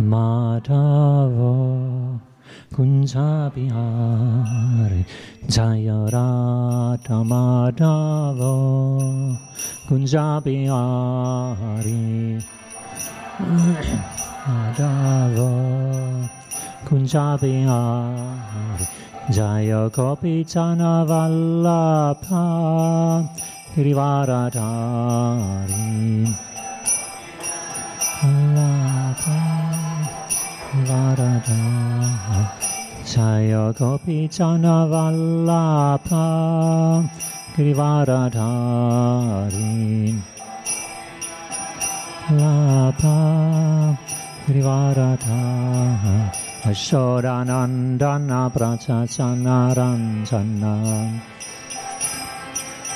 Madhava Kunja Bihari Jaya Radha Madhava Kunja Bihari Madhava Kunja Bihari Jaya Gopi Jana Vallabha Girivaradhari Vallabha Varada Sayogopi Janavallabha Grivaradharin Labha Grivaradha Ashoranandana Prachachanaranjana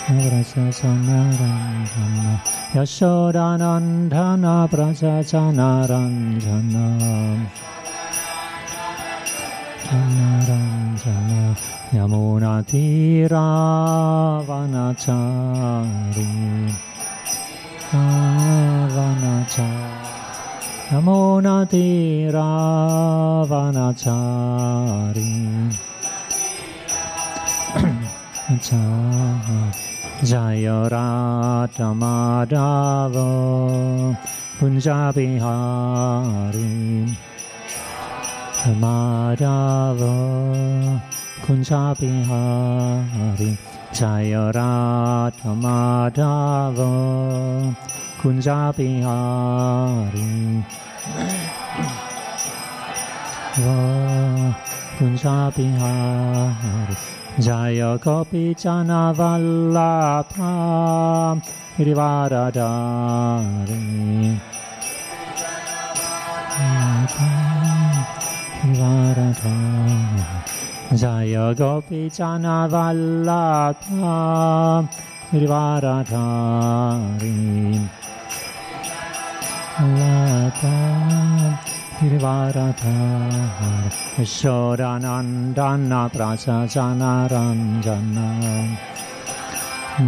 Prachachanaranjana Yashodanandana Prachachanaranjana Ranjana Yamunatira Vanachari. Vanachari Yamunatira Vanachari. Jaya Radha Madhava Punjabihari Madhava Punjabi Hari Jaya Rata Madhava Kunjabi Hari. Jaya Gopi Jana Vallabha Girivaradari Girivaradari Jaya Gopi Jana Vallabha Girivaradari Lata Girivaradhara Yashodanandana Prasajanaranjana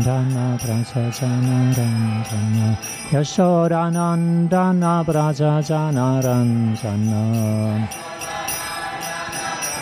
Dana Prasajanaranjana Yashodanandana Prasajanaranjana Sajanaranjana Yamuna Tiravanachari Ravanachari Yamunati Ravanachari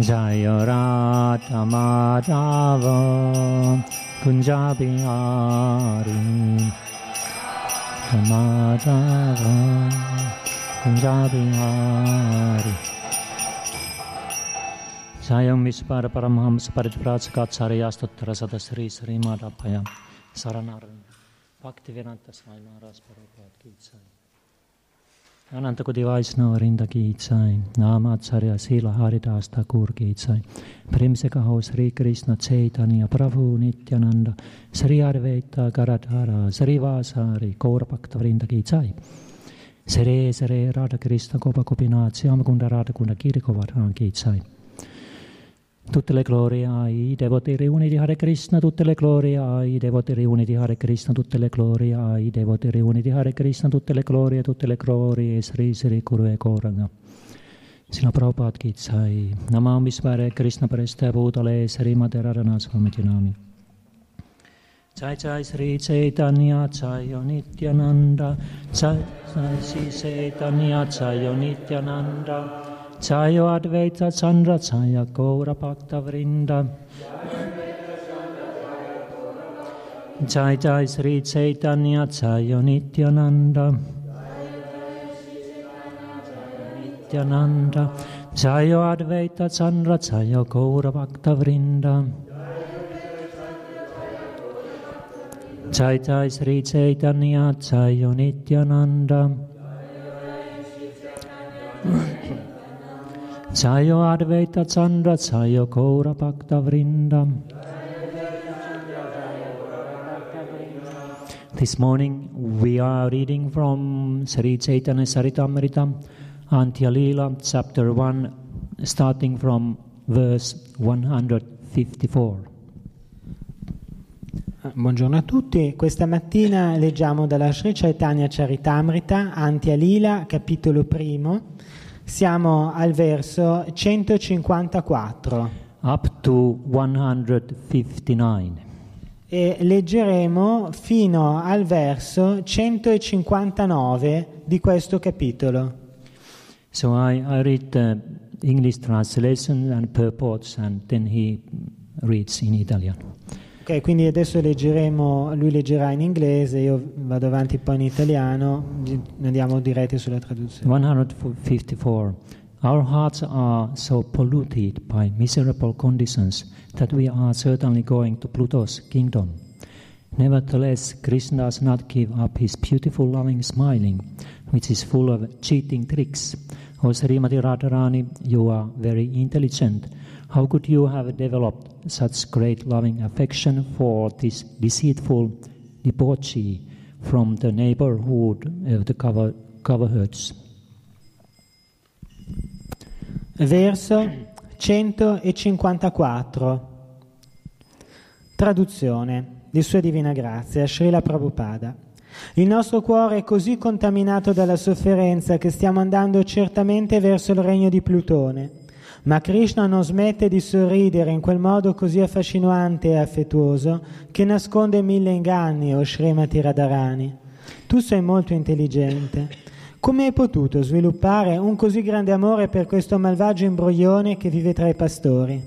Jaya Radha Madhava Punjabi Hari Madhava Punjabi Hari Sayam Vispara Paramahams Parijprachakacharya Stottara Sadasri Sri Madhapaya Saranaran Bhaktivedanta Swami Maharaj Prabhupada Ki Jai अनंत को वैष्णवरिंद की इच्छाएं नाम आचार्य शील हरिदास ठाकुर की इच्छाएं प्रेम से कहो श्री कृष्ण चैतन्य प्रभु नित्यानंद श्री अद्वैत गराधारा श्रीवासारी गौर भक्त वृंद की इच्छाएं श्री श्री राधा कृष्ण गोपा गोपीनाथ श्याम कुंड राधा कुंड गिरी गोवर्धन की इच्छाएं Tutte le glorie ai devoti riuniti Hare Krishna, tutte le glorie ai devoti riuniti Hare Krishna, tutte le glorie ai devoti riuniti Hare Krishna, tutte le glorie, tutte le glorie, Sri Sri Guru e Goranga. Sila Prabhupada ki jai. Namam Vishvare Krishna Preste Bhutale Sri Madhurarana Swami Nami. Jai Jai Sri Chaitanya Jai Nityananda Jai Jai Sri Chaitanya Jai Nityananda Chayo Advaita Chandra Chaya Gaura Bhakta Vrinda. Jai Jai Sri Chaitanya Chayo Nityananda. Nityananda. Chayo Advaita Chandra Chaya Gaura Bhakta Vrinda. Jai Jai Sri Chaitanya Chayo Nityananda. Chayo Advaita Chandra Chayo Gaura Bhakta Vrindam This morning we are reading from Sri Chaitanya Saritamrita, Antya Lila, chapter 1, starting from verse 154. Buongiorno a tutti, questa mattina leggiamo dalla Sri Chaitanya Charitamrita, Antya Lila, capitolo primo, siamo al verso 154 up to 159. e leggeremo fino al verso 159 di questo capitolo. So I, I read the English translation and purports, and then he reads in Italian. Quindi adesso leggeremo, lui leggerà in inglese, io vado avanti poi in italiano, andiamo diretti sulla traduzione. 154. Our hearts are so polluted by miserable conditions that we are certainly going to Pluto's kingdom. Nevertheless, Krishna does not give up his beautiful loving smiling, which is full of cheating tricks. O Srimati Radharani, you are very intelligent. How could you have developed such great loving affection for this deceitful debauchee from the neighborhood of the cover, coverherds? Verso 154. Traduzione di Sua Divina Grazia, Srila Prabhupada. Il nostro cuore è così contaminato dalla sofferenza che stiamo andando certamente verso il regno di Plutone. Ma Krishna non smette di sorridere in quel modo così affascinante e affettuoso che nasconde mille inganni, o Srimati Radharani. Tu sei molto intelligente. Come hai potuto sviluppare un così grande amore per questo malvagio imbroglione che vive tra i pastori?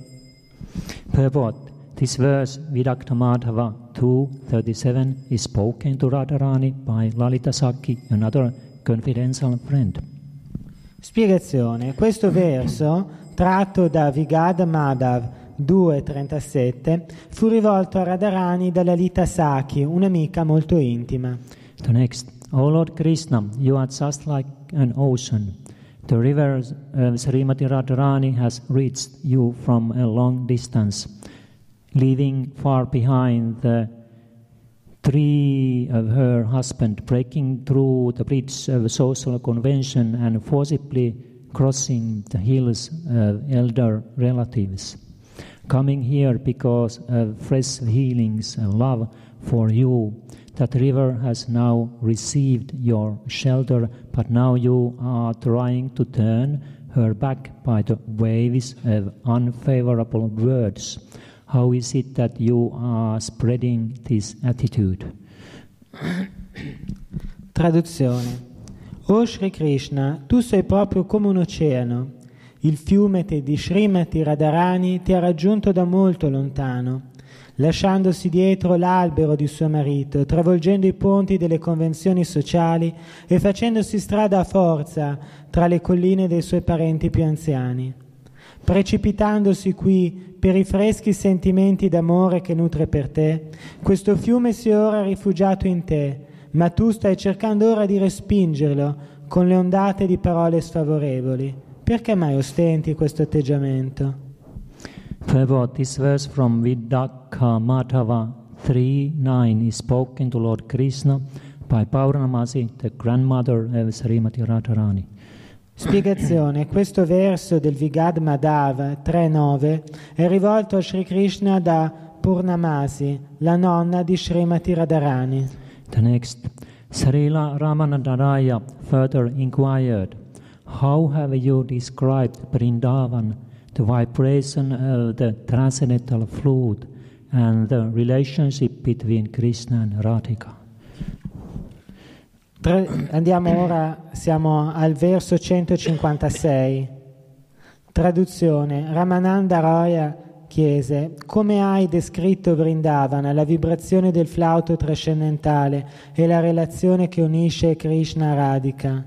Purport This verse, Vidakta Madhava 2.37, is spoken to Radharani by Lalita Sakhi, another confidential friend. Spiegazione. Questo verso, tratto da Vigad Madhav 2.37, fu rivolto a Radharani da Lalita Sakhi, un'amica molto intima. The next, O Lord Krishna, you are just like an ocean. The river of Srimati Radharani has reached you from a long distance, leaving far behind the tree of her husband, breaking through the bridge of social convention and forcibly crossing the hills of elder relatives. Coming here because of fresh healings and love for you, that river has now received your shelter, but now you are trying to turn her back by the waves of unfavorable words. How is it that you are spreading this attitude? Traduzione. O Sri Krishna, tu sei proprio come un oceano. Il fiume di Srimati Radharani ti ha raggiunto da molto lontano lasciandosi dietro l'albero di suo marito, travolgendo i ponti delle convenzioni sociali e facendosi strada a forza tra le colline dei suoi parenti più anziani. Precipitandosi qui per i freschi sentimenti d'amore che nutre per te, questo fiume si è ora rifugiato in te, ma tu stai cercando ora di respingerlo con le ondate di parole sfavorevoli. Perché mai ostenti questo atteggiamento? Further, this verse from Vidaka Madhava 3.9 is spoken to Lord Krishna by Pauranamasi, the grandmother of Srimati Radharani. Spiegazione. Questo verso del Vigad Madhava 3.9 è rivolto a Sri Krishna da Purnamasi, la nonna di Srimati Radharani. The next, Srila Ramanandaraya further inquired, How have you described Vrindavan the vibration of the transcendental flute and the relationship between Krishna and Radhika. Andiamo ora, siamo al verso 156. Traduzione. Ramananda Roya chiese come hai descritto Vrindavana, la vibrazione del flauto trascendentale e la relazione che unisce Krishna Radhika.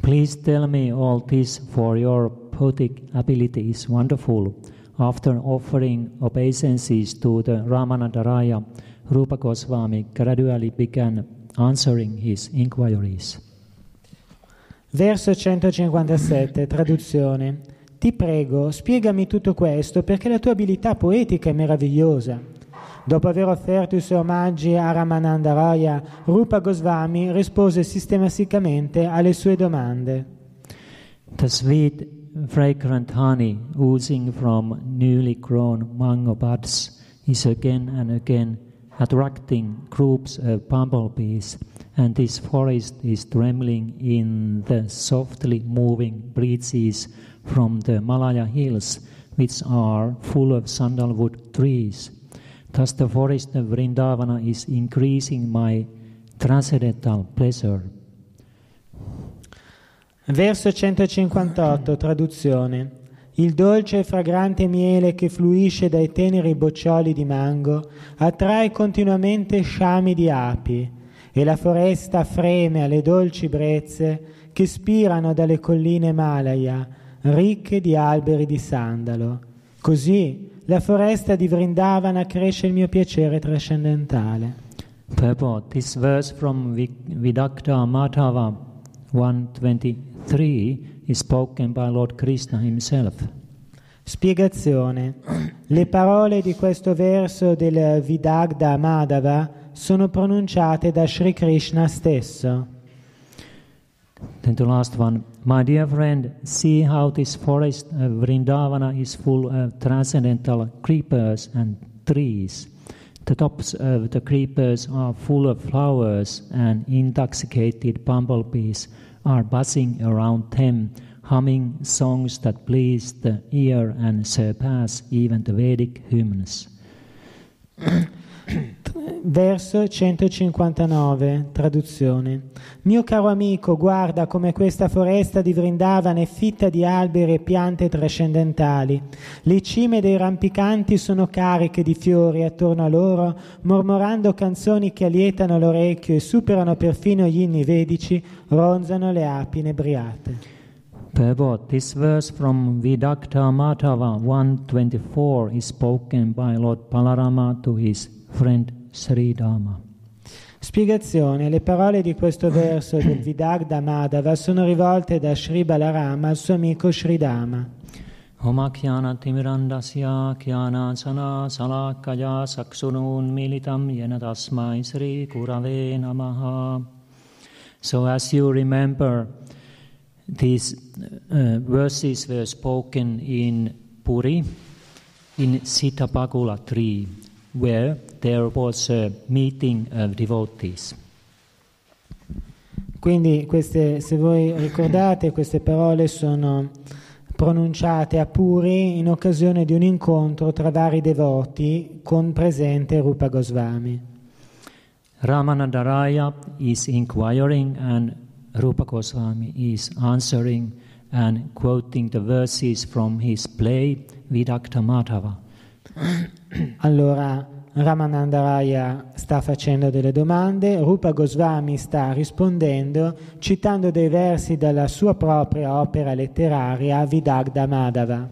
Please tell me all this for your poetic ability is wonderful. After offering obeisances to the Ramanandaraya, Rupa Goswami gradually began answering his inquiries. Verso 157, traduzione. Ti prego, spiegami tutto questo perché la tua abilità poetica è meravigliosa. Dopo aver offerto i suoi omaggi a Ramananda Raya, Rupa Goswami rispose sistematicamente alle sue domande. The sweet, fragrant honey oozing from newly grown mango buds is again and again attracting groups of bumblebees, and this forest is trembling in the softly moving breezes from the Malaya hills, which are full of sandalwood trees. Thus, the forest of Vrindavana is increasing my transcendental pleasure. Verso 158, traduzione. Il dolce e fragrante miele che fluisce dai teneri boccioli di mango attrae continuamente sciami di api e la foresta freme alle dolci brezze che spirano dalle colline Malaya, ricche di alberi di sandalo. Così la foresta di Vrindavana cresce il mio piacere trascendentale. Purport This verse from Vidakta Madhava 123 is spoken by Lord Krishna himself. Spiegazione. Le parole di questo verso del Vidagda Madhava sono pronunciate da Sri Krishna stesso. Then the last one. My dear friend, see how this forest of Vrindavana is full of transcendental creepers and trees. The tops of the creepers are full of flowers, and intoxicated bumblebees are buzzing around them, humming songs that please the ear and surpass even the Vedic hymns. Verso 159, traduzione. Mio caro amico, guarda come questa foresta di Vrindavana è fitta di alberi e piante trascendentali. Le cime dei rampicanti sono cariche di fiori attorno a loro, mormorando canzoni che allietano l'orecchio e superano perfino gli inni vedici, ronzano le api inebriate. Purport This verse from Vidakta Madhava 124 is spoken by Lord Balarama to his friend Sri Dhamma. Spiegazione. Le parole di questo verso del Vidagda Madhava sono rivolte da Sri Balarama al suo amico Sri Dhamma. Homakyana timirandasya kyana sana salakaya saksunun militam yena tasmai Sri Kurave namaha. So as you remember, these uh, verses were spoken in Puri, in Sitapagula tree, where there was a meeting of devotees. Quindi queste, se voi ricordate, queste parole sono pronunciate a Puri in occasione di un incontro tra vari devoti con presente Rupa Goswami. Ramanandaraya is inquiring and Rupa Goswami is answering and quoting the verses from his play Vidakta Madhava. Allora Ramananda Raya sta facendo delle domande, Rupa Goswami sta rispondendo citando dei versi dalla sua propria opera letteraria Vidagda Madhava.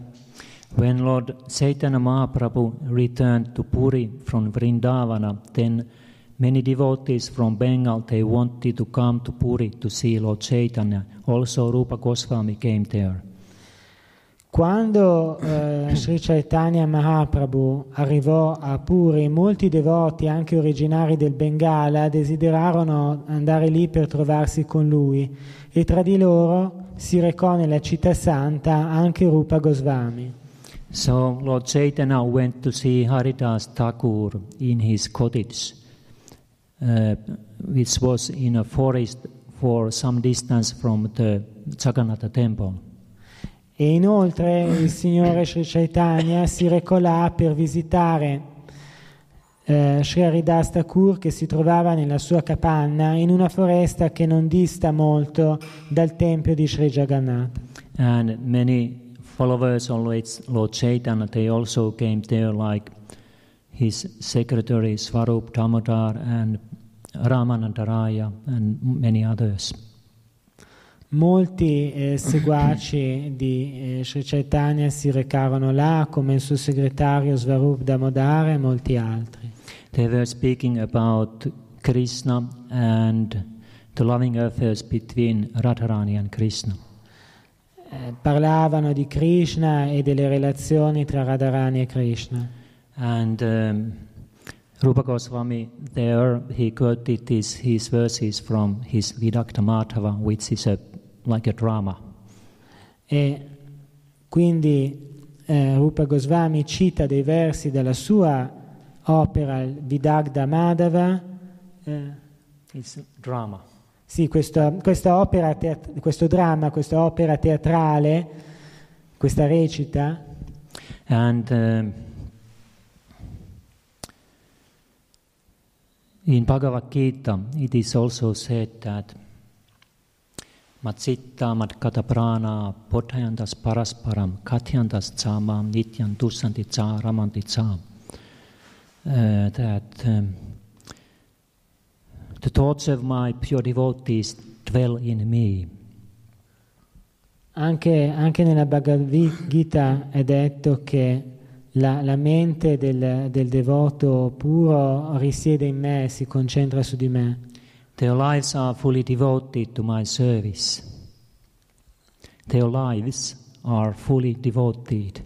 When Lord Chaitanya Mahaprabhu returned to Puri from Vrindavana, then many devotees from Bengal they wanted to come to Puri to see Lord Chaitanya. Also Rupa Goswami came there. Quando eh, Sri Chaitanya Mahaprabhu arrivò a Puri, molti devoti, anche originari del Bengala, desiderarono andare lì per trovarsi con lui e tra di loro si recò nella città santa anche Rupa Goswami. So Lord Chaitanya went to see Haridas Thakur in his cottage, uh, which was in a forest for some distance from the Jagannatha temple. E inoltre il signore Sri Chaitanya si recò là per visitare eh, Sri Haridas Thakur che si trovava nella sua capanna in una foresta che non dista molto dal tempio di Sri Jagannath. And many followers of Lord Chaitanya, they also came there like his secretary Swarup Damodar and Ramanandaraya and many others. Molti eh, seguaci di eh, Sri Chaitanya si recarono là, come il suo segretario Svarup Damodara e molti altri. They were speaking about Krishna and the loving affairs between Radharani and Krishna. Eh, parlavano di Krishna e delle relazioni tra Radharani e Krishna. And um, Rupa Goswami there he quoted these his verses from his Vidakta Madhava, which is a, like a drama. E quindi eh, Rupa Goswami cita dei versi della sua opera il Vidagda Madhava. eh, It's drama. sì, questa, questa opera, teat- questo dramma, questa opera teatrale, questa recita, And um, in Bhagavad Gita, it is also said that Matsitta Madkata Prana Podhayantas Parasparam Katyantas Chamam Nityan Dusanti Ramanti Cha. Uh, that um, the thoughts of my pure devotees dwell in me. Anche, anche nella Bhagavad Gita è detto che la, la mente del, del devoto puro risiede in me, si concentra su di me. Their lives are fully devoted to my service. Their lives are fully devoted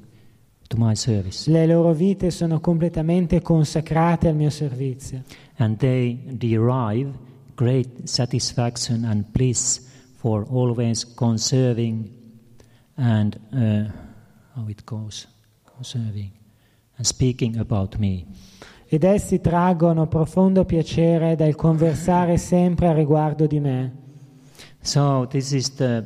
to my service. Le loro vite sono completamente consacrate al mio servizio And they derive great satisfaction and bliss for always conserving and uh, how it goes, conserving and speaking about me. Ed essi traggono profondo piacere dal conversare sempre a riguardo di me. So this is the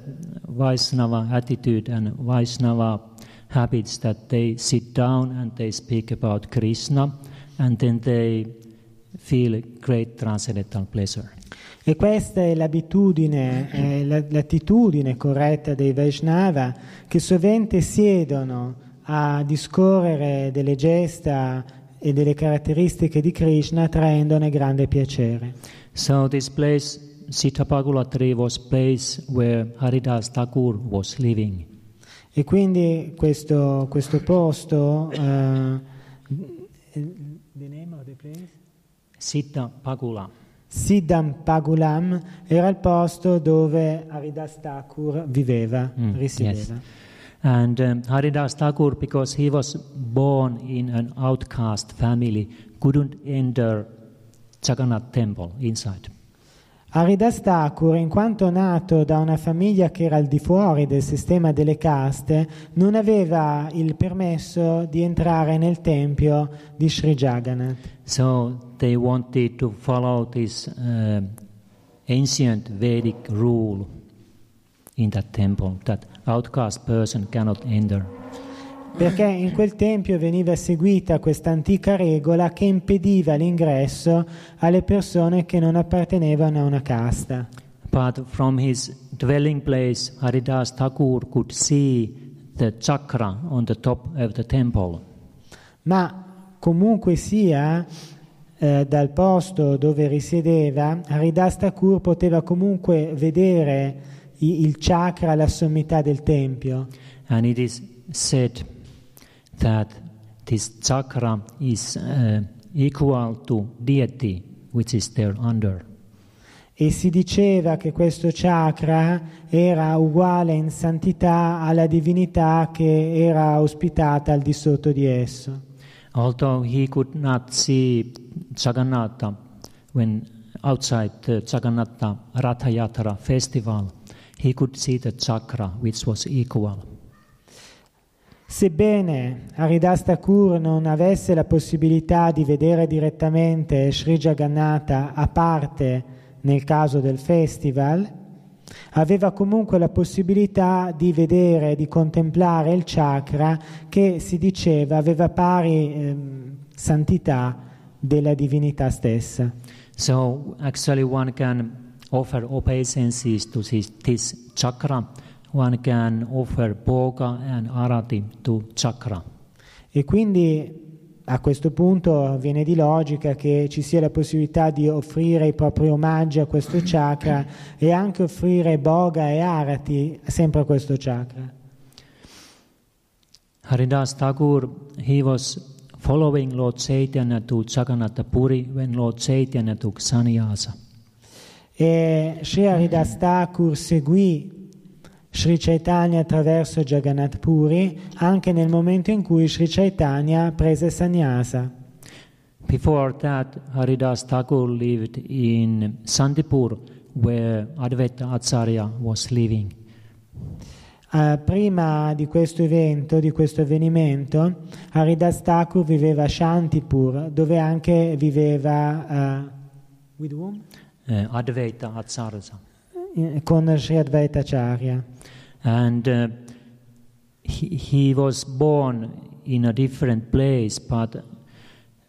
Vaishnava attitude and Vaishnava habits that they sit down and they speak about Krishna and then they feel great transcendental pleasure. E questa è l'abitudine, è la- l'attitudine corretta dei Vaishnava che sovente siedono a discorrere delle gesta e delle caratteristiche di Krishna traendone grande piacere. So this place, Sitapagulatri, was place where Haridas Thakur was living. E quindi questo, questo posto, eh, the name of the place? Sitapagula. Siddham Pagulam era il posto dove Haridas Thakur viveva, Mm, risiedeva. And um, Haridas Thakur, because he was born in an outcast family, couldn't enter Jagannath temple inside. Haridas Thakur, in quanto nato da una famiglia che era al di fuori del sistema delle caste, non aveva il permesso di entrare nel tempio di Sri Jagannath. So they wanted to follow this uh, ancient Vedic rule in that temple that outcast person cannot enter. Perché in quel tempio veniva seguita questa antica regola che impediva l'ingresso alle persone che non appartenevano a una casta. But from his dwelling place, Haridas Thakur could see the chakra on the top of the temple. Ma comunque sia, eh, dal posto dove risiedeva, Haridas Thakur poteva comunque vedere il chakra alla sommità del tempio. And it is said that this chakra is uh, equal to deity, which is there under. E si diceva che questo chakra era uguale in santità alla divinità che era ospitata al di sotto di esso. Although he could not see Jagannatha when outside the Jagannatha Ratha Yatra festival, he could see the chakra which was equal. Sebbene Haridas Thakur non avesse la possibilità di vedere direttamente Sri Jagannatha a parte nel caso del festival, aveva comunque la possibilità di vedere, di contemplare il chakra che si diceva aveva pari ehm, santità della divinità stessa. So actually one can offer obeisances to this, chakra, one can offer bhoga and arati to chakra. E quindi a questo punto viene di logica che ci sia la possibilità di offrire i propri omaggi a questo chakra e anche offrire boga e arati sempre a questo chakra. Haridas Thakur, he was following Lord Chaitanya to Jagannath Puri when Lord Chaitanya took sannyasa. E Sri Haridas Thakur seguì Sri Chaitanya attraverso Jagannath Puri anche nel momento in cui Sri Chaitanya prese sannyasa. Before that, Haridas Thakur lived in Sandipur, where Advaita Acharya was living. Eh, prima di questo evento, di questo avvenimento, Haridas Thakur viveva a Shantipur, dove anche viveva eh, with whom? Uh, Advaita Acharya. Eh, con Sri Advaita Acharya. And uh, he, he was born in a different place, but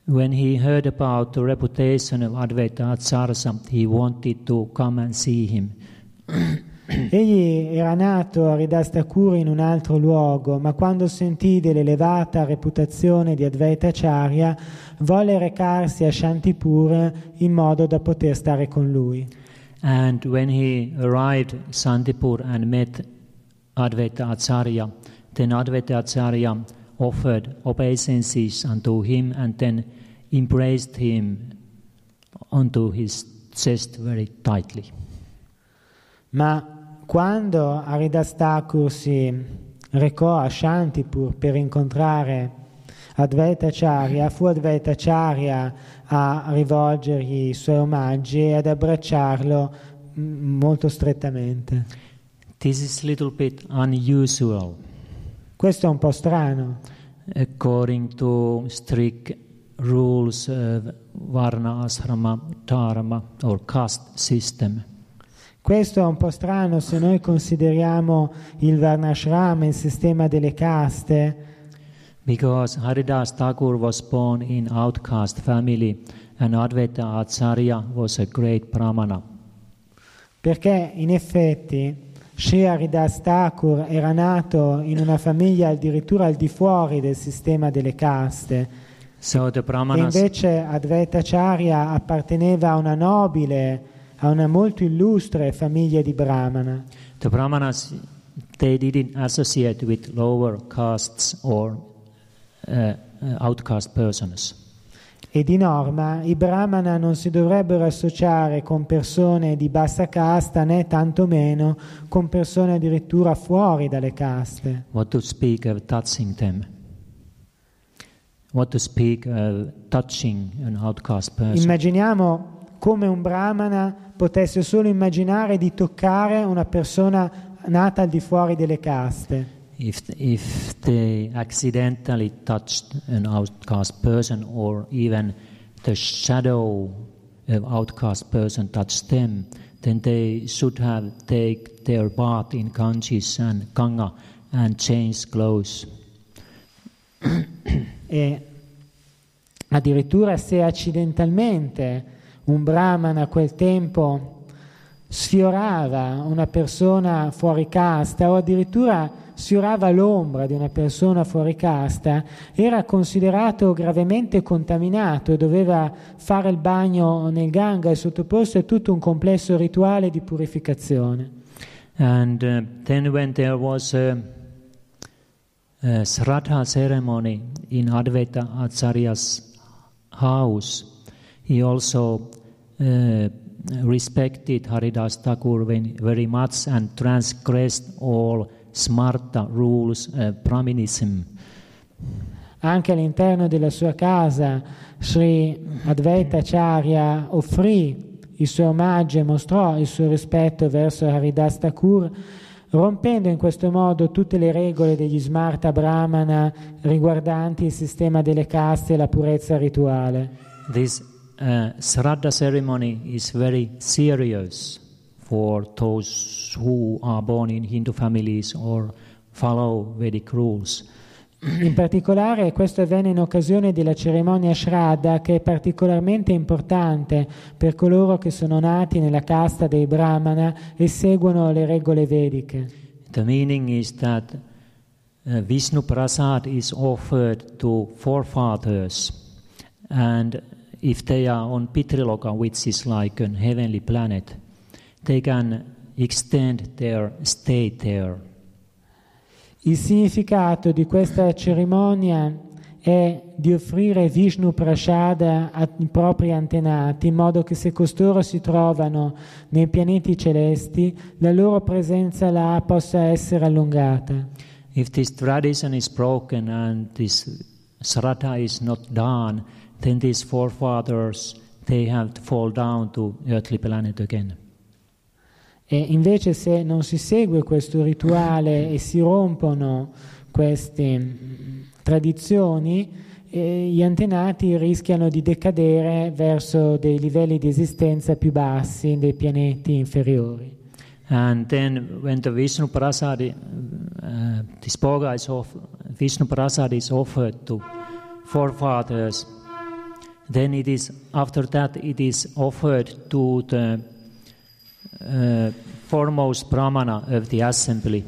when he heard about the reputation of Advaita Acharya, he wanted to come and see him. Egli era nato a Ridastakura in un altro luogo, ma quando sentì dell'elevata reputazione di Advaita Acharya, volle recarsi a Shantipur in modo da poter stare con lui. And when he arrived Sandipur and met Advaita Acharya, then Advaita Acharya offered obeisances unto him and then embraced him onto his chest very tightly. Ma quando Haridas Thakur si recò a Shantipur per incontrare Advaita Acharya, fu Advaita Acharya a rivolgergli i suoi omaggi e ad abbracciarlo mm, molto strettamente. This is a little bit unusual Questo è un po' strano, according to strict rules of Varna Asrama Dharma or caste system. questo è un po' strano se noi consideriamo il Varnashrama, il sistema delle caste, Because Haridas Thakur was born in outcast family and Advaita Acharya was a great brahmana. perché in effetti Sri Haridas Thakur era nato in una famiglia addirittura al di fuori del sistema delle caste So the e brahmanas invece Advaita Acharya apparteneva a una nobile, a una molto illustre famiglia di Brahmana. the brahmanas they didn't associate with lower castes or outcast persons. E di norma i Brahmana non si dovrebbero associare con persone di bassa casta né tantomeno con persone addirittura fuori dalle caste. What to speak of touching them? What to speak of touching an outcast person? Immaginiamo come un Brahmana potesse solo immaginare di toccare una persona nata al di fuori delle caste. If, if they accidentally touched an outcast person or even the shadow of outcast person touched them, then they should have take their bath in Ganges and Ganga and change clothes. E addirittura se accidentalmente un brahmana a quel tempo sfiorava una persona fuori casta o addirittura sfiorava l'ombra di una persona fuori casta, era considerato gravemente contaminato e doveva fare il bagno nel Ganga e sottoporsi a tutto un complesso rituale di purificazione. And uh, then, when there was a, a Sraddha ceremony in Advaita Acharya's house, he also uh, respected Haridas Thakur very much and transgressed all smarta rules of Brahminism. Anche all'interno della sua casa Sri Advaita Acharya offrì i suoi omaggi e mostrò il suo rispetto verso Haridas Thakur, rompendo in questo modo tutte le regole degli Smarta Brahmana riguardanti il sistema delle caste e la purezza rituale. This uh, Sraddha ceremony is very serious for those who are born in Hindu families or follow Vedic rules. In particolare questo avvenne in occasione della cerimonia Shraddha che è particolarmente importante per coloro che sono nati nella casta dei Brahmana e seguono le regole vediche. The meaning is that uh, Vishnu Prasad is offered to forefathers, and if they are on Pitriloka, which is like a heavenly planet, they can extend their stay there. Il significato di questa cerimonia è di offrire Vishnu Prasada ai propri antenati, in modo che se costoro si trovano nei pianeti celesti, la loro presenza là possa essere allungata. If this tradition is broken and this sraddha is not done, then these forefathers they have to fall down to earthly planet again. E invece se non si segue questo rituale e si rompono queste mm, tradizioni, eh, gli antenati rischiano di decadere verso dei livelli di esistenza più bassi, dei pianeti inferiori. And then when the Vishnu Prasadi, uh, this bhoga is off, Vishnu Prasadi is offered to forefathers, then it is after that it is offered to the uh, foremost brahmana of the assembly.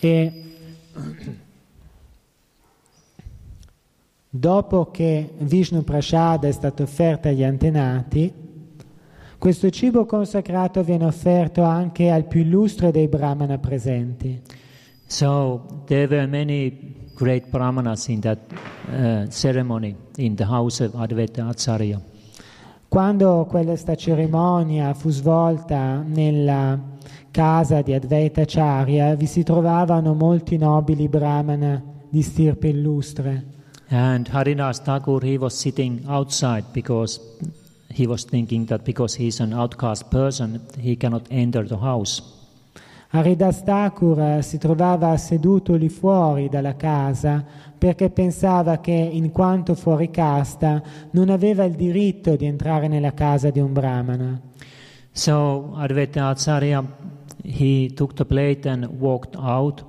E dopo che Vishnu Prasada è stato offerto agli antenati, questo cibo consacrato viene offerto anche al più illustre dei brahmana presenti. So there were many great brahmanas in that uh, ceremony in the house of Advaita Acharya. Quando questa cerimonia fu svolta nella casa di Advaita Acharya vi si trovavano molti nobili brahmana di stirpe illustre. And Haridas Thakur, he was sitting outside because he was thinking that because he's an outcast person, he cannot enter the house. Haridas Thakur eh, si trovava seduto lì fuori dalla casa perché pensava che in quanto fuori casta non aveva il diritto di entrare nella casa di un brahmana. So Advaita Acharya, he took the plate and walked out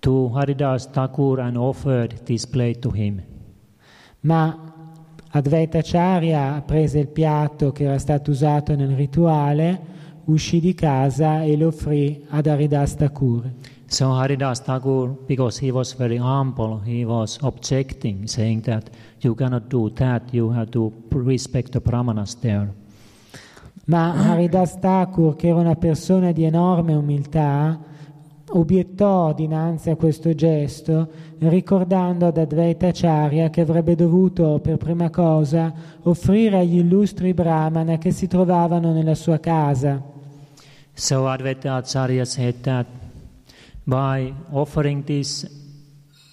to Haridas Thakur and offered this plate to him. Ma Advaita Acharya prese il piatto che era stato usato nel rituale, uscì di casa e lo offrì ad Haridas Thakur. So Haridas Thakur, because he was very humble, he was objecting, saying that you cannot do that, you have to respect the brahmanas there. Ma Haridas Thakur, che era una persona di enorme umiltà, obiettò dinanzi a questo gesto, ricordando ad Advaita Acharya che avrebbe dovuto per prima cosa offrire agli illustri brahmana che si trovavano nella sua casa. So Advaita Acharya said that by offering this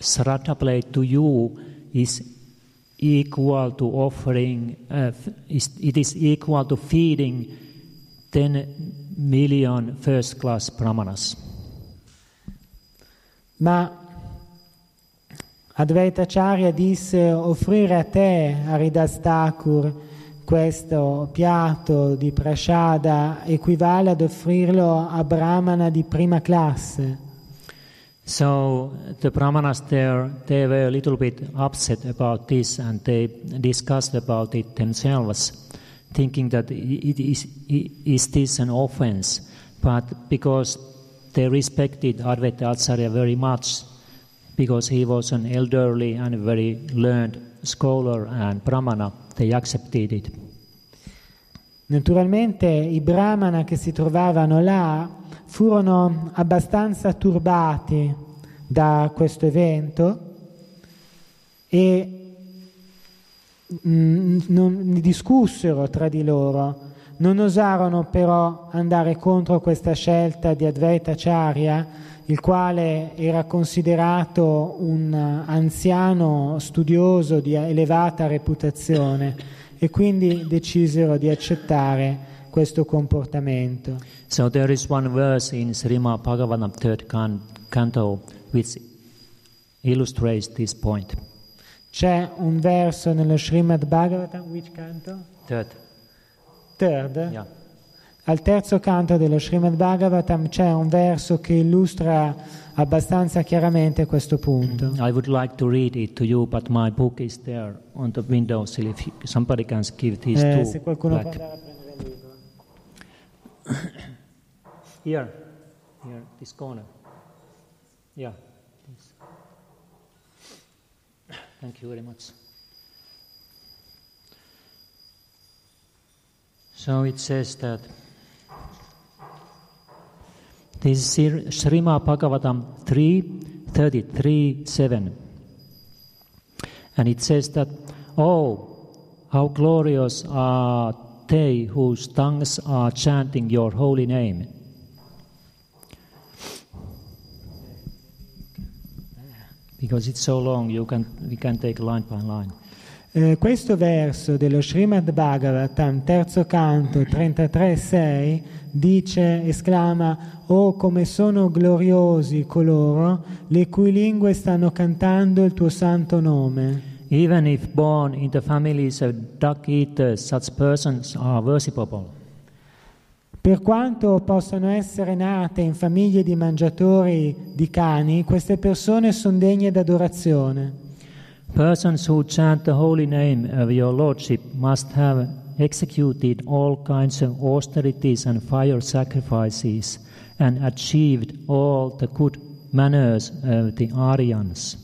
sraddha plate to you is equal to offering, uh, is, it is equal to feeding 10 million first class brahmanas. Ma Advaita Acharya disse offrire a te, Haridas Thakur, questo piatto di prasada equivale ad offrirlo a brahmana di prima classe. So the brahmanas there, they were a little bit upset about this and they discussed about it themselves, thinking that it is, is this an offense? But because they respected Advaita Acharya very much, because he was an elderly and very learned scholar and brahmana, they accepted it. Naturalmente i brahmana che si trovavano là furono abbastanza turbati da questo evento e mm, non discussero tra di loro, non osarono però andare contro questa scelta di Advaita Acharya, il quale era considerato un anziano studioso di elevata reputazione e quindi decisero di accettare questo comportamento. So there is one verse in Srimad Bhagavatam, third can- canto, which illustrates this point. C'è un verso nello Srimad Bhagavatam, which canto? Third, Third. yeah. Al terzo canto dello Srimad Bhagavatam c'è un verso che illustra abbastanza chiaramente questo punto. I would like to read it to you, but my book is there on the windowsill. If you- somebody can give this Eh, to se qualcuno può Black. andare a prendere il libro. Here, here, this corner. Yeah. This. Thank you very much. So it says that this is Sri- Srimad Bhagavatam 3, 33, 7. And it says that, Oh, how glorious are they whose tongues are chanting your holy name. Because it's so long, you can, we can take line by line. Eh, questo verso dello Srimad Bhagavatam, terzo canto, 33.6, dice, esclama, Oh come sono gloriosi coloro le cui lingue stanno cantando il tuo santo nome. Even if born into families of duck eaters, such persons are worshipable. Per quanto possano essere nate in famiglie di mangiatori di cani, queste persone sono degne d'adorazione. Persons who chant the holy name of your Lordship must have executed all kinds of austerities and fire sacrifices and achieved all the good manners of the Aryans.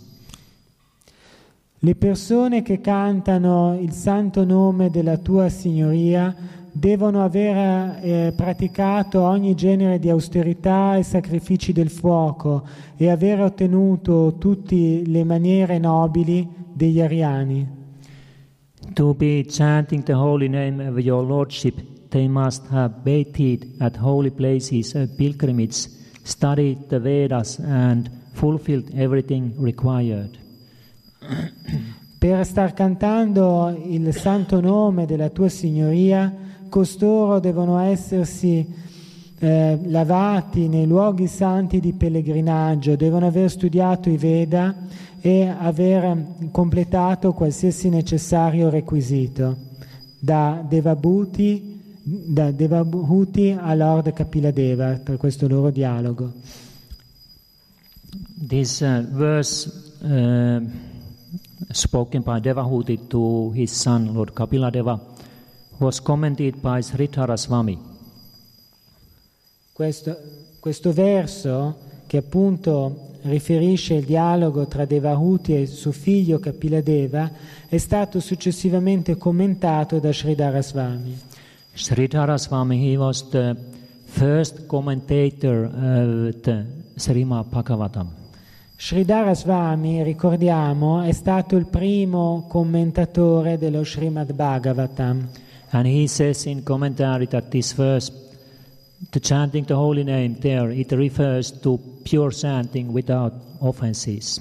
Le persone che cantano il santo nome della tua signoria devono aver eh, praticato ogni genere di austerità e sacrifici del fuoco e aver ottenuto tutte le maniere nobili degli ariani. To be chanting the holy name of your Lordship, they must have waited at holy places of pilgrimage, studied the Vedas, and fulfilled everything required. Per star cantando il santo nome della tua signoria, costoro devono essersi eh, lavati nei luoghi santi di pellegrinaggio, devono aver studiato i Veda e aver completato qualsiasi necessario requisito, da Devabhuti, da Devabhuti a Lord Kapiladeva, per questo loro dialogo. This uh, verse uh, spoken by Devahuti to his son Lord Kapiladeva was commented by Sridhara Swami. Questo, questo verso, che appunto riferisce il dialogo tra Devahuti e suo figlio Kapiladeva, è stato successivamente commentato da Sridhara Swami. Sridhara Swami, he was the first commentator of the Srimad Bhagavatam. Sridhara Swami, ricordiamo, è stato il primo commentatore dello Srimad Bhagavatam. And he says in commentary that this verse, the chanting the holy name there, it refers to pure chanting without offenses.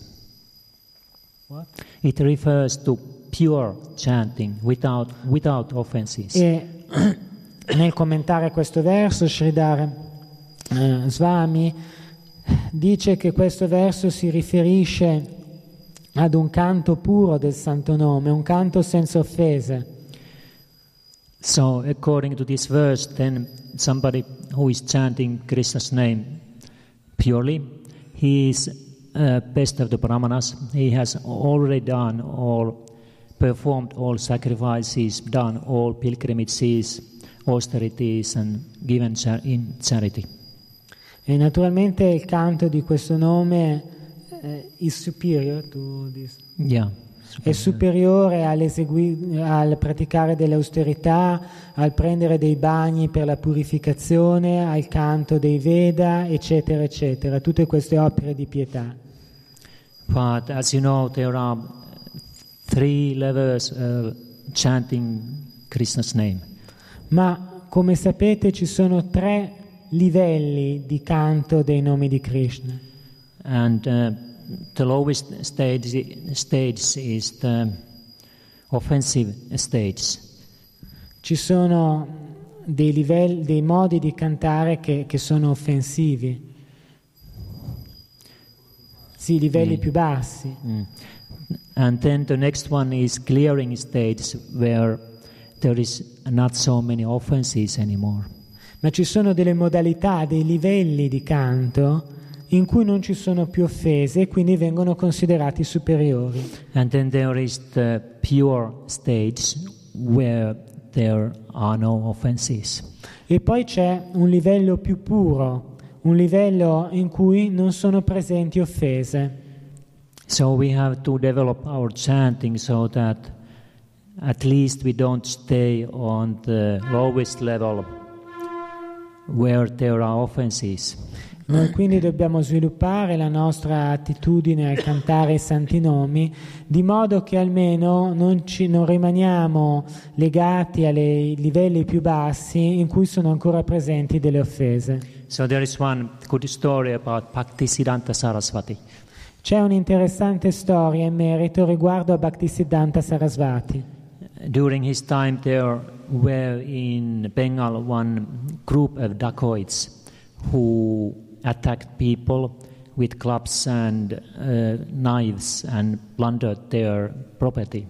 What? It refers to pure chanting without, without offenses. E nel commentare questo verso, Sridhara eh, Swami dice che questo verso si riferisce ad un canto puro del santo nome, un canto senza offese. So, according to this verse, then somebody who is chanting Krishna's name purely, he is uh, best of the Brahmanas. He has already done all, performed all sacrifices, done all pilgrimages, austerities, and given char- in charity. E naturalmente il canto di questo nome eh, is superior to this. Yeah. È superiore al praticare delle austerità, al prendere dei bagni per la purificazione, al canto dei Veda, eccetera, eccetera, tutte queste opere di pietà. But as you know, there are three levels of chanting Krishna's name. Ma come sapete ci sono tre livelli di canto dei nomi di Krishna. And uh, the lowest stage, stage is the offensive stage. Ci sono dei, livelli, dei modi di cantare che, che sono offensivi. Sì, livelli Mm. più bassi. Mm. And then the next one is clearing stage, where there is not so many offenses anymore. Ma ci sono delle modalità, dei livelli di canto in cui non ci sono più offese e quindi vengono considerati superiori. And then there is the pure stage, where there are no offenses. E poi c'è un livello più puro, un livello in cui non sono presenti offese. So we have to develop our chanting so that at least we don't stay on the lowest level where there are offenses. Noi quindi dobbiamo sviluppare la nostra attitudine al cantare i santi nomi, di modo che almeno non, ci, non rimaniamo legati ai livelli più bassi in cui sono ancora presenti delle offese. So there is one good story about Bhaktisiddhanta Saraswati. C'è un'interessante storia in merito riguardo a Bhaktisiddhanta Sarasvati. During his time there were in Bengal one group of dacoits who attacked people with clubs and uh, knives and plundered their property.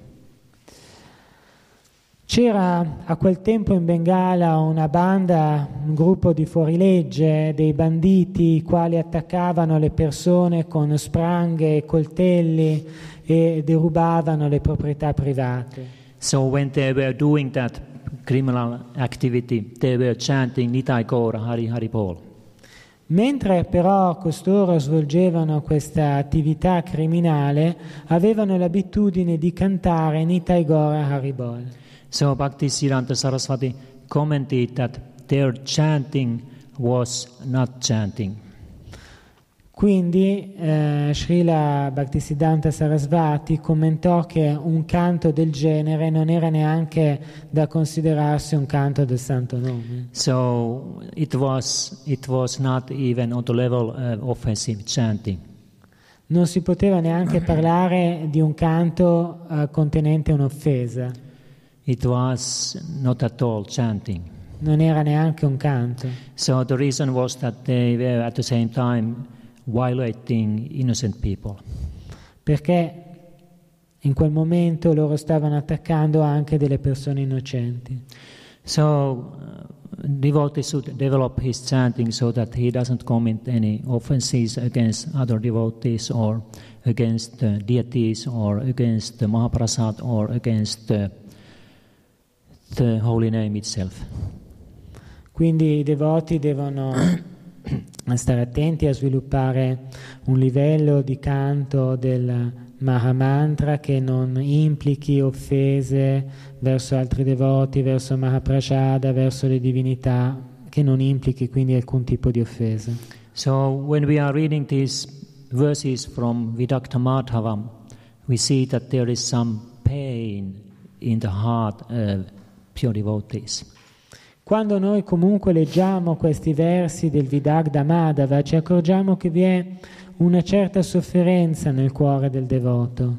C'era a quel tempo in Bengala una banda, un gruppo di fuorilegge, dei banditi, i quali attaccavano le persone con spranghe e coltelli e derubavano le proprietà private. So when they were doing that criminal activity, they were chanting Nitai Gaura Hari Hari Bol. Mentre però costoro svolgevano questa attività criminale, avevano l'abitudine di cantare Nitai Gora Haribol. So Bhaktisiddhanta Saraswati commented that their chanting was not chanting. Quindi eh, Srila Bhaktisiddhanta Sarasvati commentò che un canto del genere non era neanche da considerarsi un canto del santo nome. So it was, it was not even on the level of offensive chanting. Non si poteva neanche parlare di un canto eh, contenente un'offesa, It was not at all chanting. non era neanche un canto. So the reason was that they were at the same time violating innocent people. perché in quel momento loro stavano attaccando anche delle persone innocenti. So uh, devotee should develop his chanting so that he doesn't commit any offenses against other devotees or against the deities or against the Mahaprasad or against the, the holy name itself. Quindi i devoti devono stare attenti a sviluppare un livello di canto del Mahamantra che non implichi offese verso altri devoti, verso Mahaprasada, verso le divinità, che non implichi quindi alcun tipo di offesa. So when we are reading these verses from Vidakta Madhavam, we see that there is some pain in the heart of pure devotees. Quando noi comunque leggiamo questi versi del Vidagda Madhava ci accorgiamo che vi è una certa sofferenza nel cuore del devoto.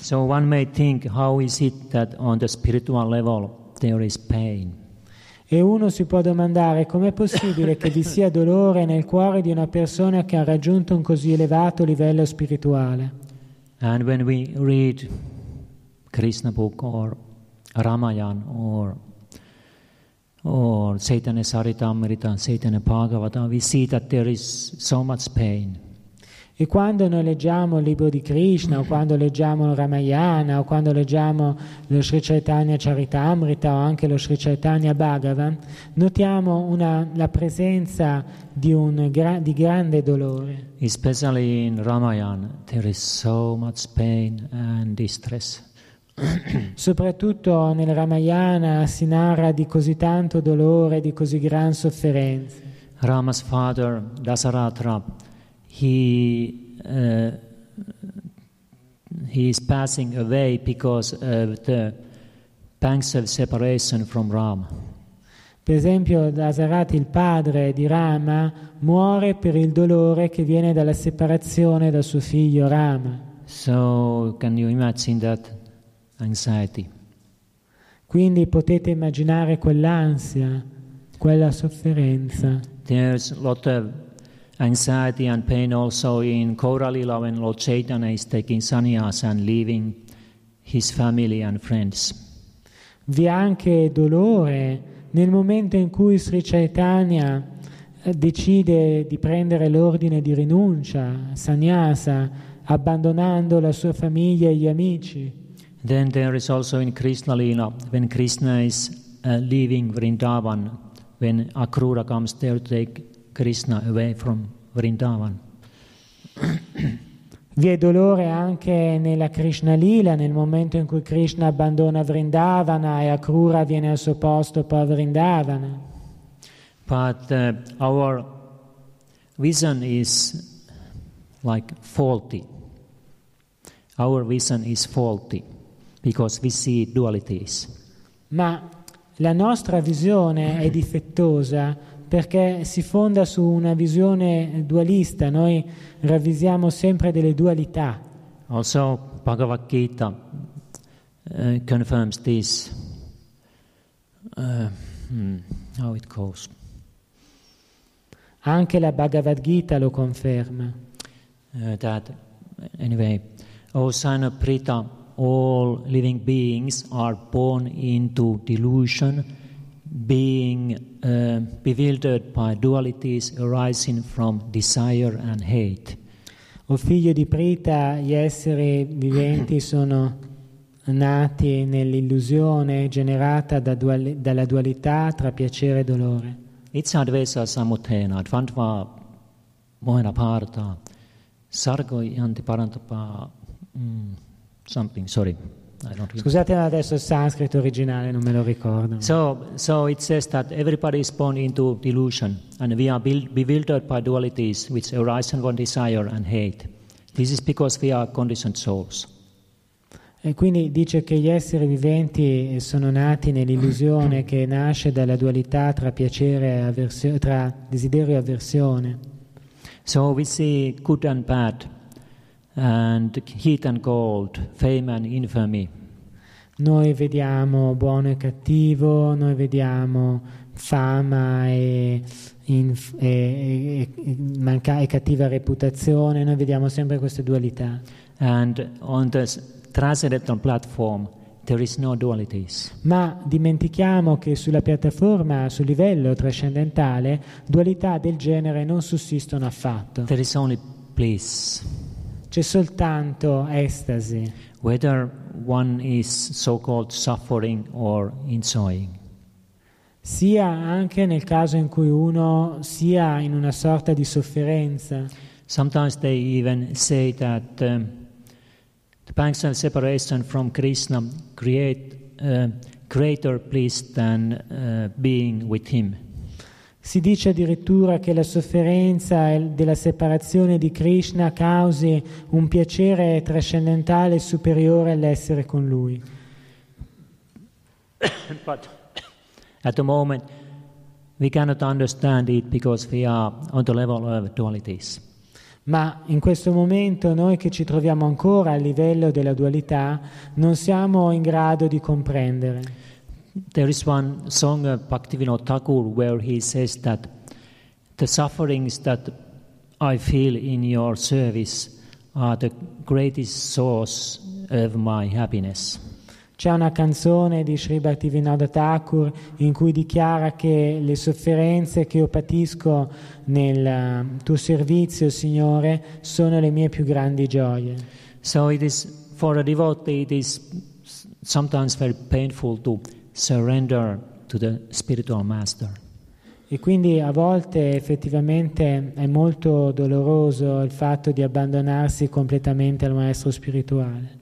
So one may think, how is it that on the spiritual level there is pain? E uno si può domandare com'è possibile che vi sia dolore nel cuore di una persona che ha raggiunto un così elevato livello spirituale. And when we read Krishna book or Ramayana or or Chaitanya Saritamrita, Chaitanya Bhagavata, we see that there is so much pain. E quando noi leggiamo il libro di Krishna, o quando leggiamo il Ramayana, o quando leggiamo lo Sri Chaitanya Charitamrita, o anche lo Sri Chaitanya Bhagavan, notiamo una- la presenza di un gra- di grande dolore. Especially in Ramayana, there is so much pain and distress. Soprattutto nel Ramayana si narra di così tanto dolore, di così gran sofferenza. Rama's father, Dasaratra, he, uh, he is passing away because of the pangs of separation from Rama. Per esempio, Dasarati, il padre di Rama, muore per il dolore che viene dalla separazione da suo figlio Rama. So, can you imagine that anxiety? Quindi potete immaginare quell'ansia, quella sofferenza. There's a lot of anxiety and pain also in Koralila when Lord Chaitanya is taking sannyas and leaving his family and friends. Vi è anche dolore nel momento in cui Sri Chaitanya eh, decide di prendere l'ordine di rinuncia, sannyasa, abbandonando la sua famiglia e gli amici. Then there is also in Krishna Lila, when Krishna is uh, leaving Vrindavan, when Akrura comes there to take Krishna away from Vrindavan. Vi è dolore anche nella Krishna Lila, nel momento in cui Krishna abbandona Vrindavana e Akrura viene al suo posto per Vrindavana. But uh, our vision is like faulty. Our vision is faulty because we see dualities. Ma la nostra visione è difettosa perché si fonda su una visione dualista, noi ravvisiamo sempre delle dualità. Also, Bhagavad Gita uh, confirms this. Uh, hmm, how it goes. Anche la Bhagavad Gita lo conferma. Uh, that, anyway, O of Prita, all living beings are born into delusion, being uh, bewildered by dualities arising from desire and hate. O figlio di Prita, gli esseri viventi sono nati nell'illusione generata da duali- dalla dualità tra piacere e dolore. Itsadvesa samutena, dvandva mohena parta, sargo yanti parantapa, mm, something, sorry. Scusate, adesso il sanscrito originale non me lo ricordo. So, so it says that everybody is born into delusion, and we are bewildered by dualities which arise from desire and hate. This is because we are conditioned souls. E quindi dice che gli esseri viventi sono nati nell'illusione che nasce dalla dualità tra piacere e avversione, tra desiderio e avversione. So we see good and bad, and heat and cold, fame and infamy. Noi vediamo buono e cattivo, noi vediamo fama e, inf- e- e- manca- e cattiva reputazione, noi vediamo sempre queste dualità. And on transcendental platform, there is no dualities. Ma dimentichiamo che sulla piattaforma, sul livello trascendentale, dualità del genere non sussistono affatto. There is only bliss. C'è soltanto estasi, Whether one is so called suffering or enjoying. sia anche nel caso in cui uno sia in una sorta di sofferenza. Sometimes they even say that um, the of separation from Krishna create uh, greater bliss than uh, being with Him. Si dice addirittura che la sofferenza della separazione di Krishna causi un piacere trascendentale superiore all'essere con lui. but at the moment, we cannot understand it because we are on the level of dualities. Ma in questo momento noi che ci troviamo ancora a livello della dualità non siamo in grado di comprendere. There is one song of Bhaktivinoda Thakur where he says that the sufferings that I feel in your service are the greatest source of my happiness. C'è una canzone di Sri Bhaktivinoda Thakur in cui dichiara che le sofferenze che io patisco nel eh, tuo servizio, Signore, sono le mie più grandi gioie. So it is for a devotee it is sometimes very painful to surrender to the spiritual master. E quindi a volte effettivamente è molto doloroso il fatto di abbandonarsi completamente al maestro spirituale.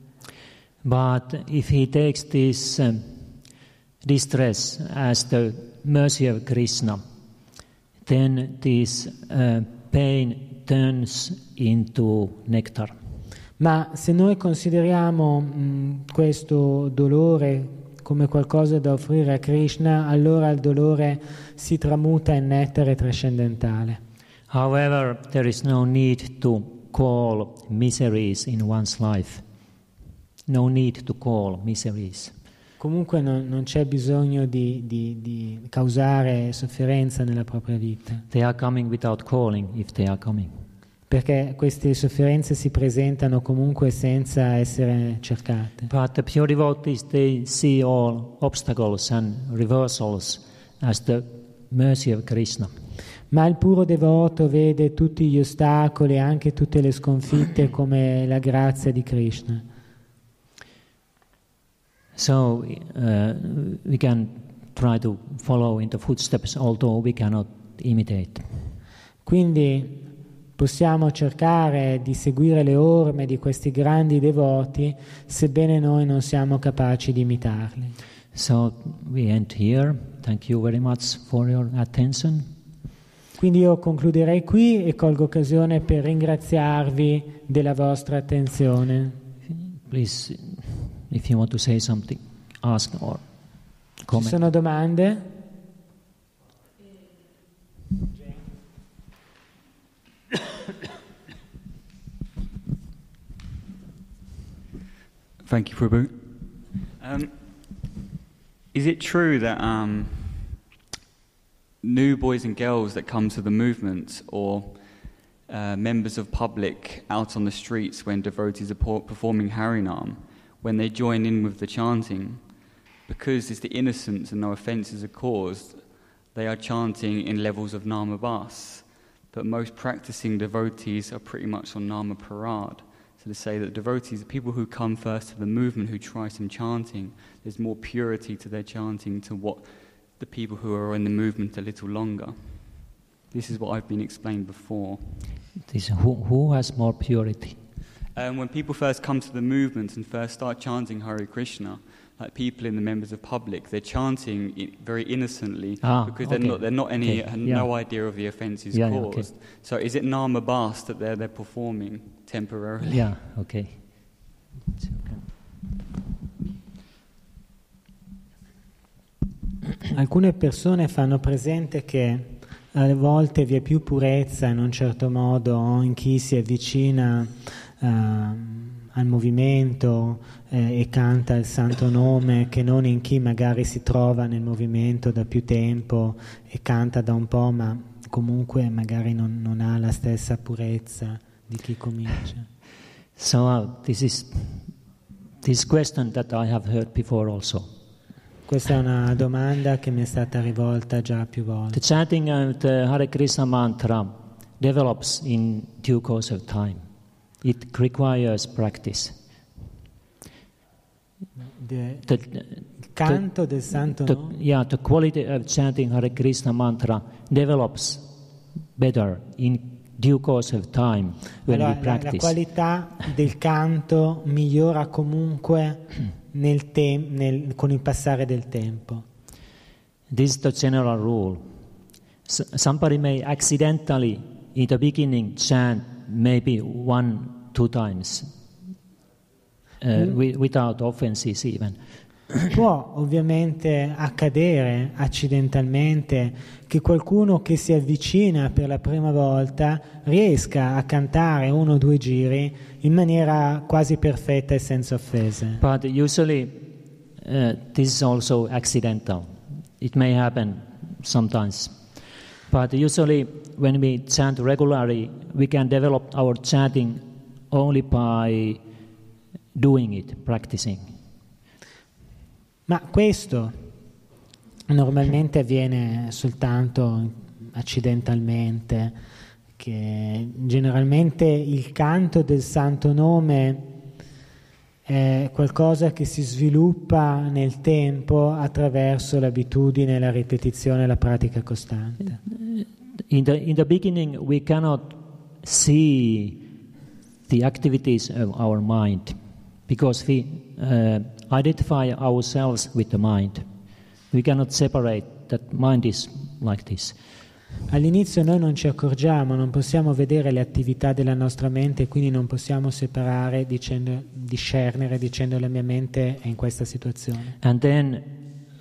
But if he takes this um, distress as the mercy of Krishna, then this uh, pain turns into nectar. Ma se noi consideriamo mh, questo dolore come qualcosa da offrire a Krishna, allora il dolore si tramuta in nettare trascendentale. However, there is no need to call miseries in one's life. No need to call miseries. Comunque non, non c'è bisogno di, di- di causare sofferenza nella propria vita, They are coming without calling if they are coming. Perché queste sofferenze si presentano comunque senza essere cercate. But the pure devotees, they see all obstacles and reversals as the mercy of Krishna. Ma il puro devoto vede tutti gli ostacoli, anche tutte le sconfitte come la grazia di Krishna. So uh, we can try to follow in the footsteps, although we cannot imitate. Quindi possiamo cercare di seguire le orme di questi grandi devoti, sebbene noi non siamo capaci di imitarli. So we end here. Thank you very much for your attention. Quindi io concluderei qui e colgo occasione per ringraziarvi della vostra attenzione. Please, if you want to say something, ask or Ci comment. sono domande? Thank you, Prabhu. Um, is it true that um, new boys and girls that come to the movement or uh, members of public out on the streets when devotees are performing Harinam, when they join in with the chanting, because it's the innocence and no offences are caused, they are chanting in levels of nama Namabas. But most practicing devotees are pretty much on Nama Parad. So to say that devotees, the people who come first to the movement, who try some chanting, there's more purity to their chanting to what the people who are in the movement a little longer. This is what I've been explained before. This, who, who has more purity? Um, when people first come to the movement and first start chanting Hare Krishna, like people in the members of public, they're chanting it very innocently Ah, because they're okay. not, they're not any, Okay, yeah. no idea of the offences Yeah, yeah, okay. caused. So is it Nama Bas that they're, they're performing temporarily? Yeah, okay. It's okay. Alcune persone fanno presente che a volte vi è più purezza in un certo modo in chi si avvicina ehm, al movimento eh, e canta il santo nome che non in chi magari si trova nel movimento da più tempo e canta da un po' ma comunque magari non, non ha la stessa purezza di chi comincia. So uh, this is this question that I have heard before also. Questa è una domanda che mi è stata rivolta già più The volte. chanting of the Hare Krishna mantra develops in due course of time. It requires practice. De- The, il canto del santo the, nome yeah, the quality of chanting Hare Krishna mantra develops better in due course of time when Allora, we la, la practice. qualità del canto migliora comunque nel tem- nel- con il passare del tempo. This is the general rule. S- somebody may accidentally, in the beginning, chant maybe one, two times uh, wi- without offenses even. Può ovviamente accadere accidentalmente che qualcuno che si avvicina per la prima volta riesca a cantare uno o due giri in maniera quasi perfetta e senza offese. But usually, uh, this is also accidental. It may happen sometimes. But usually, when we chant regularly, we can develop our chanting only by doing it, practicing. Ma questo normalmente avviene soltanto accidentalmente, che generalmente il canto del santo nome è qualcosa che si sviluppa nel tempo attraverso l'abitudine, la ripetizione la pratica costante. In the, in the beginning, we cannot see the activities of our mind because we uh, identify ourselves with the mind. We cannot separate that mind is like this. All'inizio noi non ci accorgiamo, non possiamo vedere le attività della nostra mente e quindi non possiamo separare, dicendo, discernere dicendo la mia mente è in questa situazione. And then,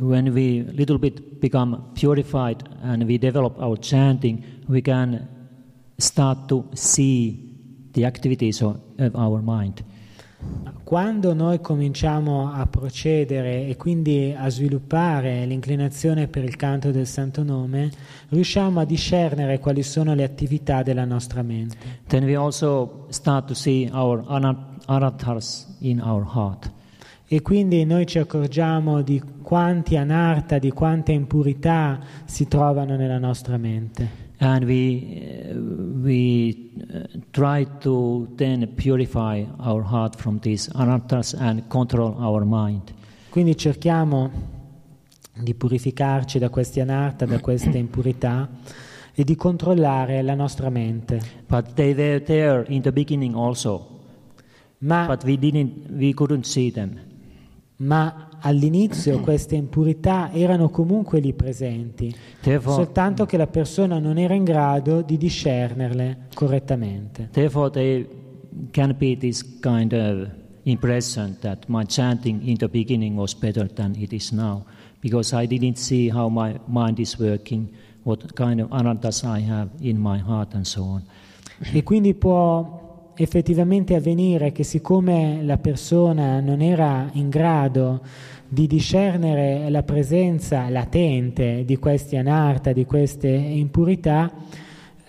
when we little bit become purified and we develop our chanting, we can start to see the activities of, our mind. Quando noi cominciamo a procedere e quindi a sviluppare l'inclinazione per il canto del Santo Nome, riusciamo a discernere quali sono le attività della nostra mente. Then we also start to see our anat- anarthas in our heart. E quindi noi ci accorgiamo di quanti anarta, di quante impurità si trovano nella nostra mente. And we, uh, we uh, try to then purify our heart from these anarthas and control our mind. Quindi cerchiamo di purificarci da questi anarta, da queste impurità e di controllare la nostra mente. But they were there in the beginning also, Ma, but we didn't, we couldn't see them. Ma all'inizio queste impurità erano comunque lì presenti, Therefore, soltanto che la persona non era in grado di discernerle correttamente. therefore there can be this kind of impression that my chanting in the beginning was better than it is now, because I didn't see how my mind is working, what kind of anarthas I have in my heart, and so on. E quindi può effettivamente avvenire che siccome la persona non era in grado di discernere la presenza latente di questi anarta, di queste impurità,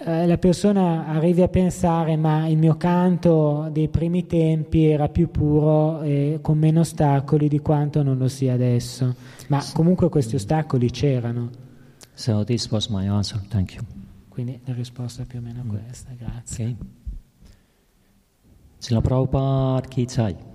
eh, la persona arrivi a pensare ma il mio canto dei primi tempi era più puro e con meno ostacoli di quanto non lo sia adesso. Ma comunque questi ostacoli c'erano. So this was my answer. Thank you. Quindi la risposta è più o meno questa, grazie. Okay. Sila Prabhupada ki jai. Ah, già.